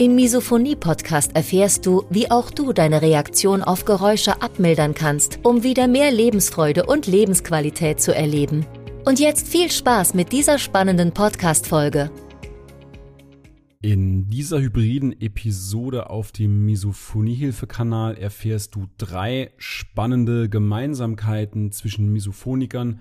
Im Misophonie-Podcast erfährst du, wie auch du deine Reaktion auf Geräusche abmildern kannst, um wieder mehr Lebensfreude und Lebensqualität zu erleben. Und jetzt viel Spaß mit dieser spannenden Podcast-Folge. In dieser hybriden Episode auf dem Misophonie-Hilfe-Kanal erfährst du drei spannende Gemeinsamkeiten zwischen Misophonikern,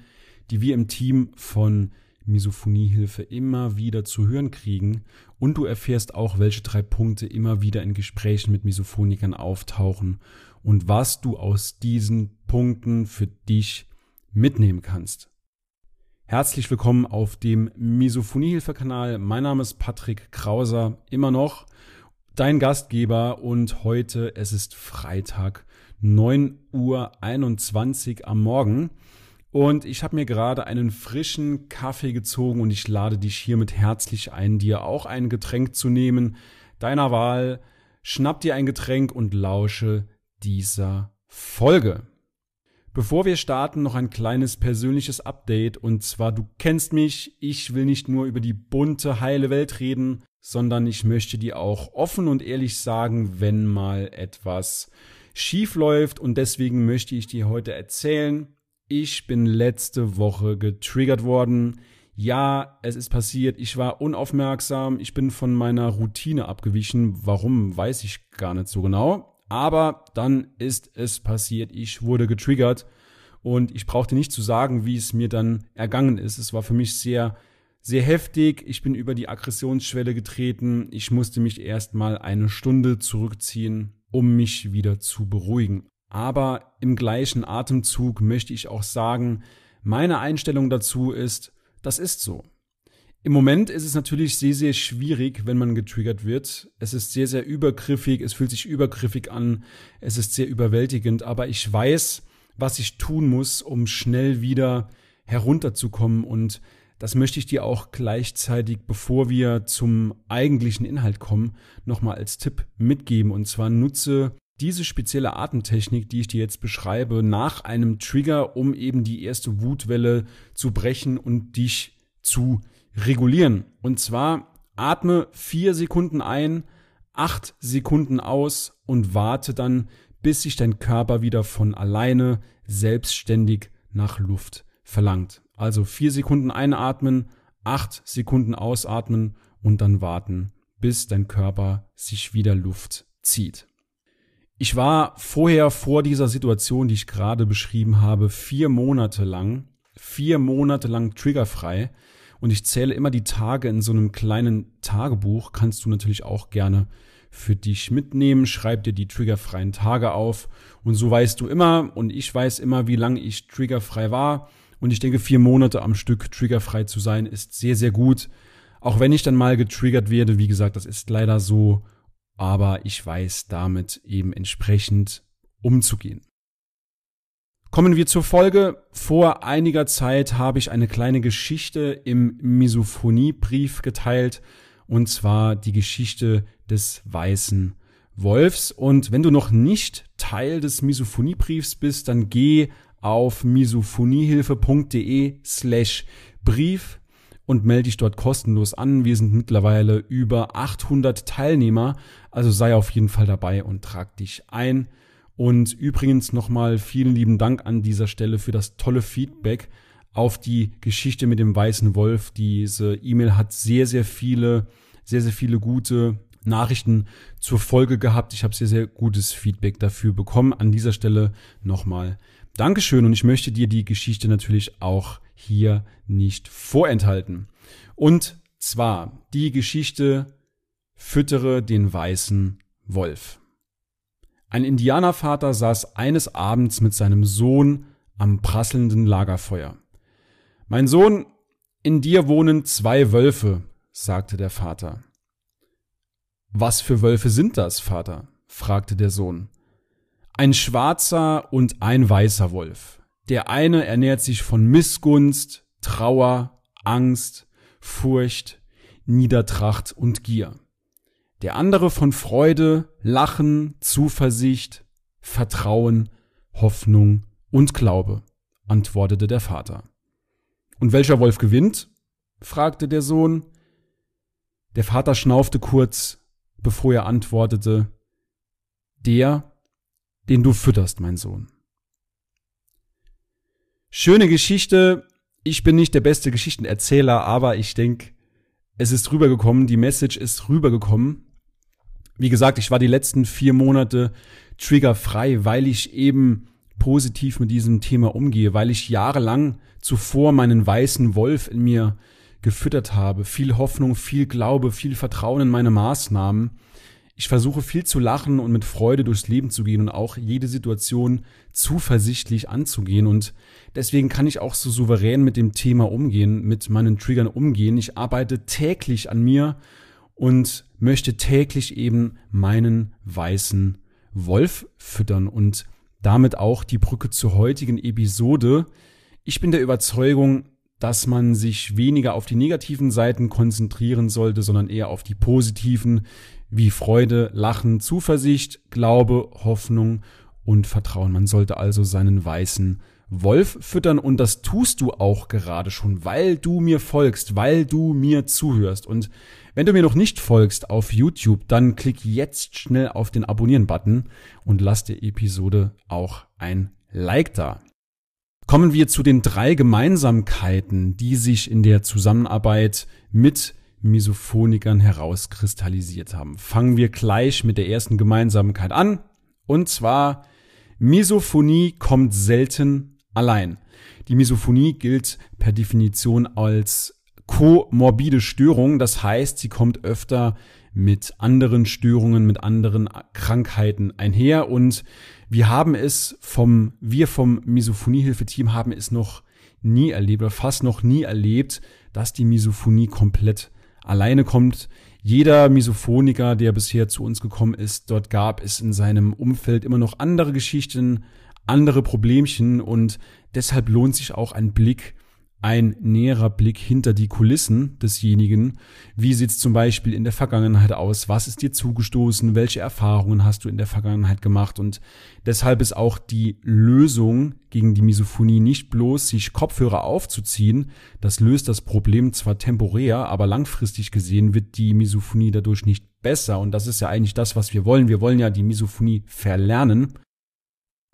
die wir im Team von Misophoniehilfe immer wieder zu hören kriegen und du erfährst auch, welche drei Punkte immer wieder in Gesprächen mit Misophonikern auftauchen und was du aus diesen Punkten für dich mitnehmen kannst. Herzlich willkommen auf dem Misophoniehilfe-Kanal. Mein Name ist Patrick Krauser, immer noch dein Gastgeber und heute, es ist Freitag, 9 Uhr 21 am Morgen. Und ich habe mir gerade einen frischen Kaffee gezogen und ich lade dich hiermit herzlich ein, dir auch ein Getränk zu nehmen, deiner Wahl. Schnapp dir ein Getränk und lausche dieser Folge. Bevor wir starten, noch ein kleines persönliches Update. Und zwar, du kennst mich, ich will nicht nur über die bunte, heile Welt reden, sondern ich möchte dir auch offen und ehrlich sagen, wenn mal etwas schief läuft. Und deswegen möchte ich dir heute erzählen, ich bin letzte Woche getriggert worden. Ja, es ist passiert. Ich war unaufmerksam. Ich bin von meiner Routine abgewichen. Warum, weiß ich gar nicht so genau. Aber dann ist es passiert. Ich wurde getriggert und ich brauchte nicht zu sagen, wie es mir dann ergangen ist. Es war für mich sehr, sehr heftig. Ich bin über die Aggressionsschwelle getreten. Ich musste mich erstmal eine Stunde zurückziehen, um mich wieder zu beruhigen. Aber im gleichen Atemzug möchte ich auch sagen, meine Einstellung dazu ist, das ist so. Im Moment ist es natürlich sehr, sehr schwierig, wenn man getriggert wird. Es ist sehr, sehr übergriffig, es fühlt sich übergriffig an, es ist sehr überwältigend, aber ich weiß, was ich tun muss, um schnell wieder herunterzukommen und das möchte ich dir auch gleichzeitig, bevor wir zum eigentlichen Inhalt kommen, nochmal als Tipp mitgeben. Und zwar nutze diese spezielle Atemtechnik, die ich dir jetzt beschreibe, nach einem Trigger, um eben die erste Wutwelle zu brechen und dich zu regulieren. Und zwar atme vier Sekunden ein, acht Sekunden aus und warte dann, bis sich dein Körper wieder von alleine selbstständig nach Luft verlangt. Also vier Sekunden einatmen, acht Sekunden ausatmen und dann warten, bis dein Körper sich wieder Luft zieht. Ich war vorher vor dieser Situation, die ich gerade beschrieben habe, vier Monate lang, vier Monate lang triggerfrei und ich zähle immer die Tage in so einem kleinen Tagebuch. Kannst du natürlich auch gerne für dich mitnehmen. Schreib dir die triggerfreien Tage auf. Und so weißt du immer und ich weiß immer, wie lange ich triggerfrei war. Und ich denke, vier Monate am Stück triggerfrei zu sein, ist sehr, sehr gut. Auch wenn ich dann mal getriggert werde, wie gesagt, das ist leider so. Aber ich weiß damit eben entsprechend umzugehen. Kommen wir zur Folge. Vor einiger Zeit habe ich eine kleine Geschichte im Misophoniebrief geteilt, und zwar die Geschichte des weißen Wolfs. Und wenn du noch nicht Teil des Misophoniebriefs bist, dann geh auf misophoniehilfe.de slash Brief und melde dich dort kostenlos an. Wir sind mittlerweile über 800 Teilnehmer, also sei auf jeden Fall dabei und trag dich ein. Und übrigens nochmal vielen lieben Dank an dieser Stelle für das tolle Feedback auf die Geschichte mit dem weißen Wolf. Diese E-Mail hat sehr, sehr viele, sehr, sehr viele gute Nachrichten zur Folge gehabt. Ich habe sehr, sehr gutes Feedback dafür bekommen. An dieser Stelle nochmal Dankeschön und ich möchte dir die Geschichte natürlich auch hier nicht vorenthalten. Und zwar die Geschichte Füttere den weißen Wolf. Ein Indianervater saß eines Abends mit seinem Sohn am prasselnden Lagerfeuer. Mein Sohn, in dir wohnen zwei Wölfe, sagte der Vater. Was für Wölfe sind das, Vater? fragte der Sohn. Ein schwarzer und ein weißer Wolf. Der eine ernährt sich von Missgunst, Trauer, Angst, Furcht, Niedertracht und Gier. Der andere von Freude, Lachen, Zuversicht, Vertrauen, Hoffnung und Glaube, antwortete der Vater. Und welcher Wolf gewinnt? fragte der Sohn. Der Vater schnaufte kurz, bevor er antwortete, der, den du fütterst, mein Sohn. Schöne Geschichte. Ich bin nicht der beste Geschichtenerzähler, aber ich denke, es ist rübergekommen, die Message ist rübergekommen. Wie gesagt, ich war die letzten vier Monate triggerfrei, weil ich eben positiv mit diesem Thema umgehe, weil ich jahrelang zuvor meinen weißen Wolf in mir gefüttert habe. Viel Hoffnung, viel Glaube, viel Vertrauen in meine Maßnahmen. Ich versuche viel zu lachen und mit Freude durchs Leben zu gehen und auch jede Situation zuversichtlich anzugehen. Und deswegen kann ich auch so souverän mit dem Thema umgehen, mit meinen Triggern umgehen. Ich arbeite täglich an mir und möchte täglich eben meinen weißen Wolf füttern und damit auch die Brücke zur heutigen Episode. Ich bin der Überzeugung, dass man sich weniger auf die negativen Seiten konzentrieren sollte, sondern eher auf die positiven, wie Freude, Lachen, Zuversicht, Glaube, Hoffnung und Vertrauen. Man sollte also seinen weißen Wolf füttern und das tust du auch gerade schon, weil du mir folgst, weil du mir zuhörst. Und wenn du mir noch nicht folgst auf YouTube, dann klick jetzt schnell auf den Abonnieren-Button und lass der Episode auch ein Like da. Kommen wir zu den drei Gemeinsamkeiten, die sich in der Zusammenarbeit mit Misophonikern herauskristallisiert haben. Fangen wir gleich mit der ersten Gemeinsamkeit an. Und zwar, Misophonie kommt selten allein. Die Misophonie gilt per Definition als komorbide Störung. Das heißt, sie kommt öfter mit anderen Störungen, mit anderen Krankheiten einher. Und wir haben es vom, wir vom Misophoniehilfeteam haben es noch nie erlebt oder fast noch nie erlebt, dass die Misophonie komplett alleine kommt. Jeder Misophoniker, der bisher zu uns gekommen ist, dort gab es in seinem Umfeld immer noch andere Geschichten, andere Problemchen und deshalb lohnt sich auch ein Blick ein näherer Blick hinter die Kulissen desjenigen. Wie sieht es zum Beispiel in der Vergangenheit aus? Was ist dir zugestoßen? Welche Erfahrungen hast du in der Vergangenheit gemacht? Und deshalb ist auch die Lösung gegen die Misophonie nicht bloß, sich Kopfhörer aufzuziehen. Das löst das Problem zwar temporär, aber langfristig gesehen wird die Misophonie dadurch nicht besser. Und das ist ja eigentlich das, was wir wollen. Wir wollen ja die Misophonie verlernen.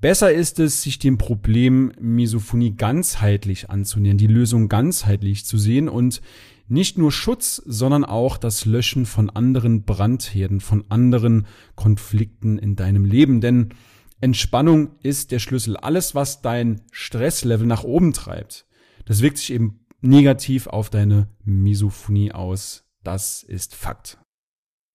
Besser ist es, sich dem Problem Misophonie ganzheitlich anzunähern, die Lösung ganzheitlich zu sehen und nicht nur Schutz, sondern auch das Löschen von anderen Brandherden, von anderen Konflikten in deinem Leben. Denn Entspannung ist der Schlüssel. Alles, was dein Stresslevel nach oben treibt, das wirkt sich eben negativ auf deine Misophonie aus. Das ist Fakt.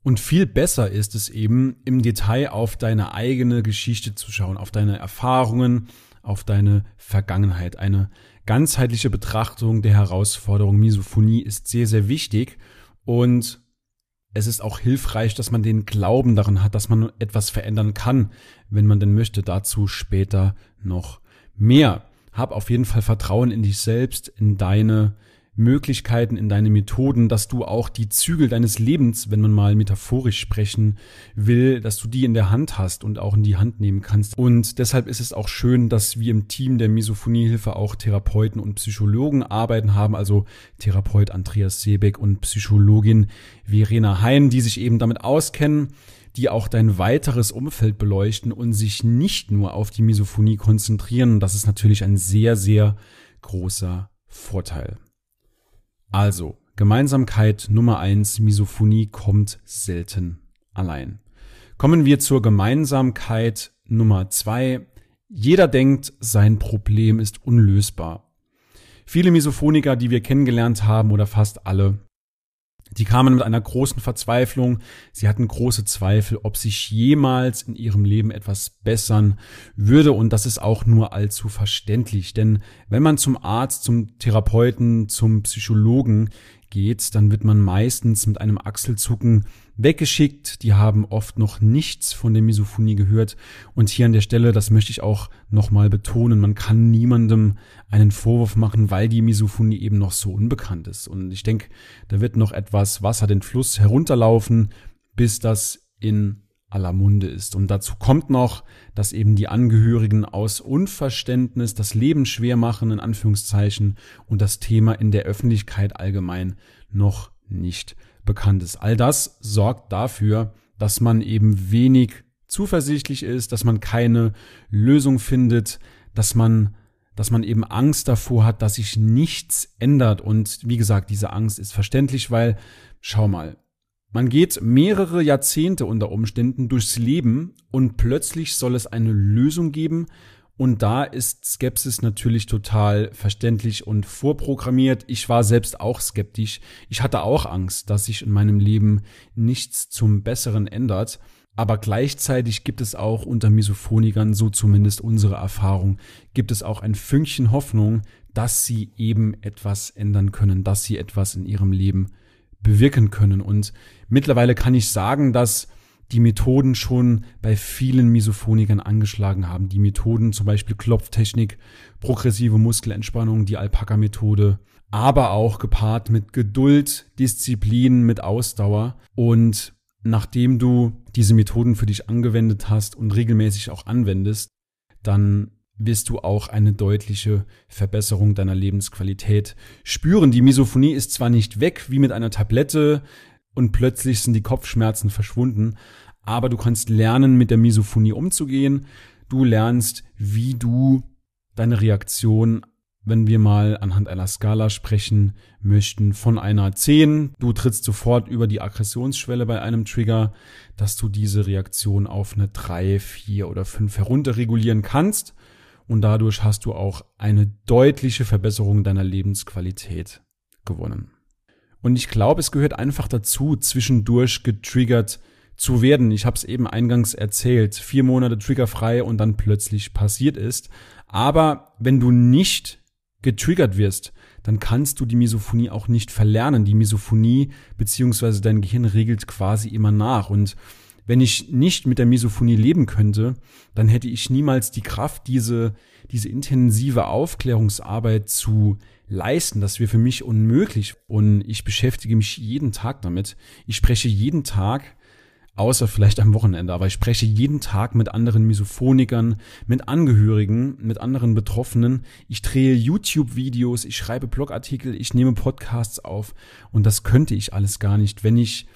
Und viel besser ist es eben, im Detail auf deine eigene Geschichte zu schauen, auf deine Erfahrungen, auf deine Vergangenheit. Eine ganzheitliche Betrachtung der Herausforderung Misophonie ist sehr, sehr wichtig und es ist auch hilfreich, dass man den Glauben daran hat, dass man etwas verändern kann, wenn man denn möchte. Dazu später noch mehr. Hab auf jeden Fall Vertrauen in dich selbst, in deine Möglichkeiten, in deine Methoden, dass du auch die Zügel deines Lebens, wenn man mal metaphorisch sprechen will, dass du die in der Hand hast und auch in die Hand nehmen kannst. Und deshalb ist es auch schön, dass wir im Team der Misophoniehilfe auch Therapeuten und Psychologen arbeiten haben, also Therapeut Andreas Seebeck und Psychologin Verena Hein, die sich eben damit auskennen, die auch dein weiteres Umfeld beleuchten und sich nicht nur auf die Misophonie konzentrieren. Das ist natürlich ein sehr, sehr großer Vorteil. Also, Gemeinsamkeit Nummer eins: Misophonie kommt selten allein. Kommen wir zur Gemeinsamkeit Nummer zwei: Jeder denkt, sein Problem ist unlösbar. Viele Misophoniker, die wir kennengelernt haben, oder fast alle, die kamen mit einer großen Verzweiflung. Sie hatten große Zweifel, ob sich jemals in ihrem Leben etwas bessern würde. Und das ist auch nur allzu verständlich. Denn wenn man zum Arzt, zum Therapeuten, zum Psychologen geht, dann wird man meistens mit einem Achselzucken weggeschickt. Die haben oft noch nichts von der Misophonie gehört. Und hier an der Stelle, das möchte ich auch nochmal betonen, man kann niemandem einen Vorwurf machen, weil die Misophonie eben noch so unbekannt ist. Und ich denke, da wird noch etwas Wasser den Fluss herunterlaufen, bis das in aller Munde ist. Und dazu kommt noch, dass eben die Angehörigen aus Unverständnis das Leben schwer machen, in Anführungszeichen, und das Thema in der Öffentlichkeit allgemein noch nicht bekannt ist. All das sorgt dafür, dass man eben wenig zuversichtlich ist, dass man keine Lösung findet, dass man dass man eben Angst davor hat, dass sich nichts ändert. Und wie gesagt, diese Angst ist verständlich, weil, schau mal, man geht mehrere Jahrzehnte unter Umständen durchs Leben und plötzlich soll es eine Lösung geben und da ist Skepsis natürlich total verständlich und vorprogrammiert. Ich war selbst auch skeptisch. Ich hatte auch Angst, dass sich in meinem Leben nichts zum Besseren ändert. Aber gleichzeitig gibt es auch unter Misophonikern, so zumindest unsere Erfahrung, gibt es auch ein Fünkchen Hoffnung, dass sie eben etwas ändern können, dass sie etwas in ihrem Leben bewirken können. Und mittlerweile kann ich sagen, dass die Methoden schon bei vielen Misophonikern angeschlagen haben. Die Methoden zum Beispiel Klopftechnik, progressive Muskelentspannung, die Alpaka-Methode, aber auch gepaart mit Geduld, Disziplin, mit Ausdauer. Und nachdem du diese Methoden für dich angewendet hast und regelmäßig auch anwendest, dann wirst du auch eine deutliche Verbesserung deiner Lebensqualität spüren. Die Misophonie ist zwar nicht weg wie mit einer Tablette und plötzlich sind die Kopfschmerzen verschwunden, aber du kannst lernen, mit der Misophonie umzugehen. Du lernst, wie du deine Reaktion wenn wir mal anhand einer Skala sprechen möchten, von einer 10, du trittst sofort über die Aggressionsschwelle bei einem Trigger, dass du diese Reaktion auf eine 3, 4 oder 5 herunterregulieren kannst und dadurch hast du auch eine deutliche Verbesserung deiner Lebensqualität gewonnen. Und ich glaube, es gehört einfach dazu, zwischendurch getriggert zu werden. Ich habe es eben eingangs erzählt, vier Monate triggerfrei und dann plötzlich passiert ist. Aber wenn du nicht getriggert wirst, dann kannst du die Misophonie auch nicht verlernen. Die Misophonie beziehungsweise dein Gehirn regelt quasi immer nach. Und wenn ich nicht mit der Misophonie leben könnte, dann hätte ich niemals die Kraft, diese, diese intensive Aufklärungsarbeit zu leisten. Das wäre für mich unmöglich. Und ich beschäftige mich jeden Tag damit. Ich spreche jeden Tag außer vielleicht am Wochenende, aber ich spreche jeden Tag mit anderen Misophonikern, mit Angehörigen, mit anderen Betroffenen. Ich drehe YouTube-Videos, ich schreibe Blogartikel, ich nehme Podcasts auf und das könnte ich alles gar nicht, wenn ich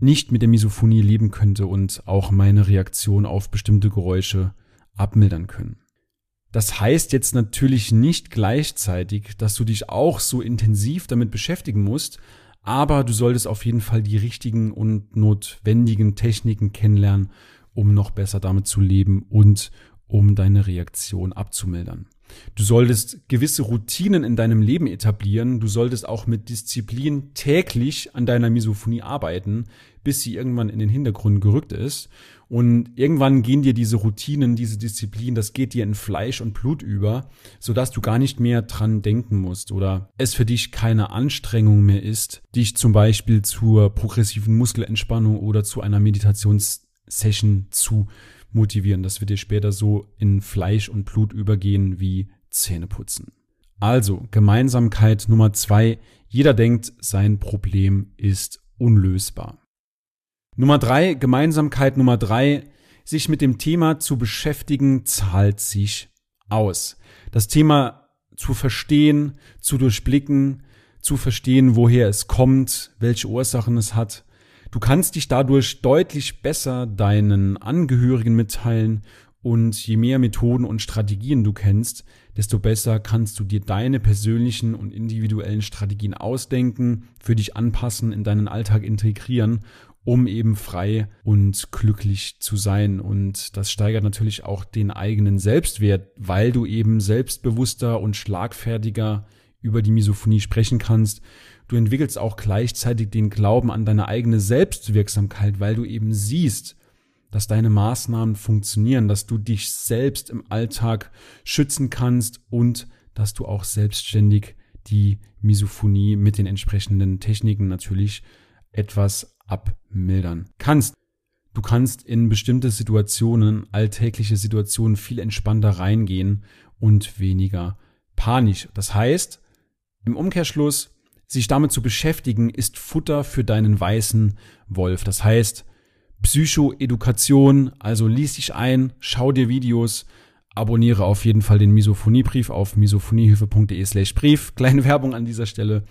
nicht mit der Misophonie leben könnte und auch meine Reaktion auf bestimmte Geräusche abmildern können. Das heißt jetzt natürlich nicht gleichzeitig, dass du dich auch so intensiv damit beschäftigen musst, aber du solltest auf jeden Fall die richtigen und notwendigen Techniken kennenlernen, um noch besser damit zu leben und um deine Reaktion abzumildern. Du solltest gewisse Routinen in deinem Leben etablieren. Du solltest auch mit Disziplin täglich an deiner Misophonie arbeiten, bis sie irgendwann in den Hintergrund gerückt ist. Und irgendwann gehen dir diese Routinen, diese Disziplin, das geht dir in Fleisch und Blut über, sodass du gar nicht mehr dran denken musst oder es für dich keine Anstrengung mehr ist, dich zum Beispiel zur progressiven Muskelentspannung oder zu einer Meditationssession zu motivieren. Das wird dir später so in Fleisch und Blut übergehen wie Zähneputzen. Also, Gemeinsamkeit Nummer zwei. Jeder denkt, sein Problem ist unlösbar. Nummer drei, Gemeinsamkeit Nummer drei, sich mit dem Thema zu beschäftigen, zahlt sich aus. Das Thema zu verstehen, zu durchblicken, zu verstehen, woher es kommt, welche Ursachen es hat, Du kannst dich dadurch deutlich besser deinen Angehörigen mitteilen und je mehr Methoden und Strategien du kennst, desto besser kannst du dir deine persönlichen und individuellen Strategien ausdenken, für dich anpassen, in deinen Alltag integrieren, um eben frei und glücklich zu sein. Und das steigert natürlich auch den eigenen Selbstwert, weil du eben selbstbewusster und schlagfertiger über die Misophonie sprechen kannst Du entwickelst auch gleichzeitig den Glauben an deine eigene Selbstwirksamkeit, weil du eben siehst, dass deine Maßnahmen funktionieren, dass du dich selbst im Alltag schützen kannst und dass du auch selbstständig die Misophonie mit den entsprechenden Techniken natürlich etwas abmildern kannst. Du kannst in bestimmte Situationen, alltägliche Situationen viel entspannter reingehen und weniger panisch. Das heißt, im Umkehrschluss, sich damit zu beschäftigen, ist Futter für deinen weißen Wolf. Das heißt, Psychoedukation, also lies dich ein, schau dir Videos, abonniere auf jeden Fall den Misophoniebrief auf misophoniehilfe.de slash Brief. Kleine Werbung an dieser Stelle.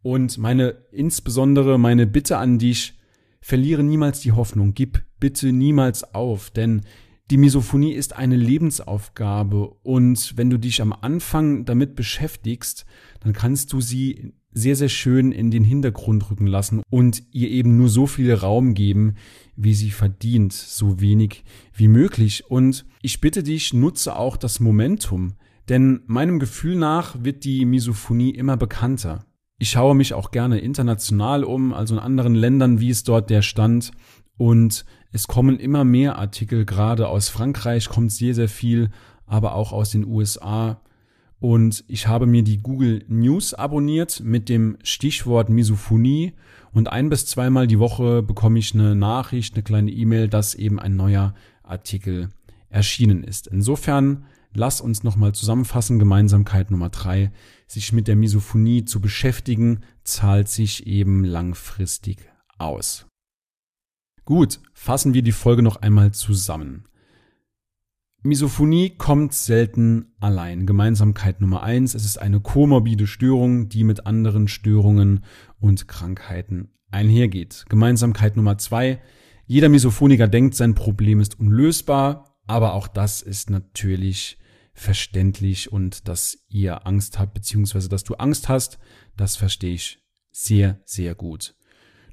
Und meine, insbesondere meine Bitte an dich, verliere niemals die Hoffnung, gib bitte niemals auf, denn die Misophonie ist eine Lebensaufgabe und wenn du dich am Anfang damit beschäftigst, dann kannst du sie sehr, sehr schön in den Hintergrund rücken lassen und ihr eben nur so viel Raum geben, wie sie verdient, so wenig wie möglich. Und ich bitte dich, nutze auch das Momentum, denn meinem Gefühl nach wird die Misophonie immer bekannter. Ich schaue mich auch gerne international um, also in anderen Ländern, wie es dort der Stand. Und es kommen immer mehr Artikel, gerade aus Frankreich kommt sehr, sehr viel, aber auch aus den USA. Und ich habe mir die Google News abonniert mit dem Stichwort Misophonie. Und ein bis zweimal die Woche bekomme ich eine Nachricht, eine kleine E-Mail, dass eben ein neuer Artikel erschienen ist. Insofern lass uns nochmal zusammenfassen. Gemeinsamkeit Nummer drei. Sich mit der Misophonie zu beschäftigen, zahlt sich eben langfristig aus. Gut, fassen wir die Folge noch einmal zusammen. Misophonie kommt selten allein. Gemeinsamkeit Nummer eins, es ist eine komorbide Störung, die mit anderen Störungen und Krankheiten einhergeht. Gemeinsamkeit Nummer zwei, jeder Misophoniker denkt, sein Problem ist unlösbar, aber auch das ist natürlich verständlich und dass ihr Angst habt, beziehungsweise dass du Angst hast, das verstehe ich sehr, sehr gut.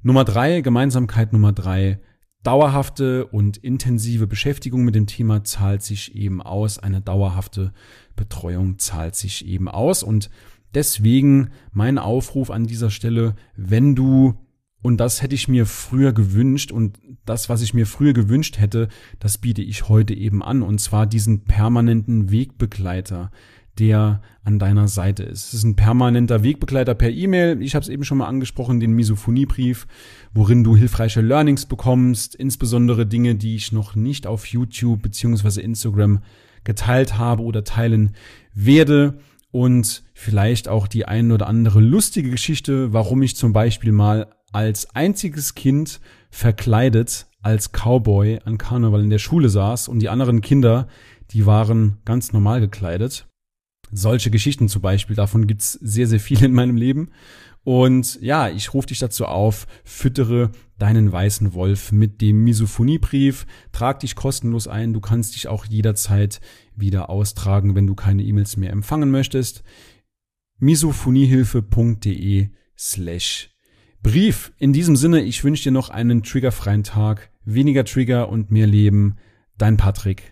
Nummer drei, Gemeinsamkeit Nummer drei, dauerhafte und intensive Beschäftigung mit dem Thema zahlt sich eben aus. Eine dauerhafte Betreuung zahlt sich eben aus. Und deswegen mein Aufruf an dieser Stelle, wenn du und das hätte ich mir früher gewünscht und das, was ich mir früher gewünscht hätte, das biete ich heute eben an. Und zwar diesen permanenten Wegbegleiter, der an deiner Seite ist. Es ist ein permanenter Wegbegleiter per E-Mail. Ich habe es eben schon mal angesprochen, den Misophoniebrief, worin du hilfreiche Learnings bekommst, insbesondere Dinge, die ich noch nicht auf YouTube beziehungsweise Instagram geteilt habe oder teilen werde und vielleicht auch die ein oder andere lustige Geschichte, warum ich zum Beispiel mal als einziges Kind verkleidet als Cowboy an Karneval in der Schule saß und die anderen Kinder, die waren ganz normal gekleidet. Solche Geschichten zum Beispiel, davon gibt's sehr, sehr viele in meinem Leben. Und ja, ich rufe dich dazu auf, füttere deinen weißen Wolf mit dem Misophoniebrief, trag dich kostenlos ein, du kannst dich auch jederzeit wieder austragen, wenn du keine E-Mails mehr empfangen möchtest. misophoniehilfe.de slash Brief. In diesem Sinne, ich wünsche dir noch einen triggerfreien Tag, weniger Trigger und mehr Leben. Dein Patrick.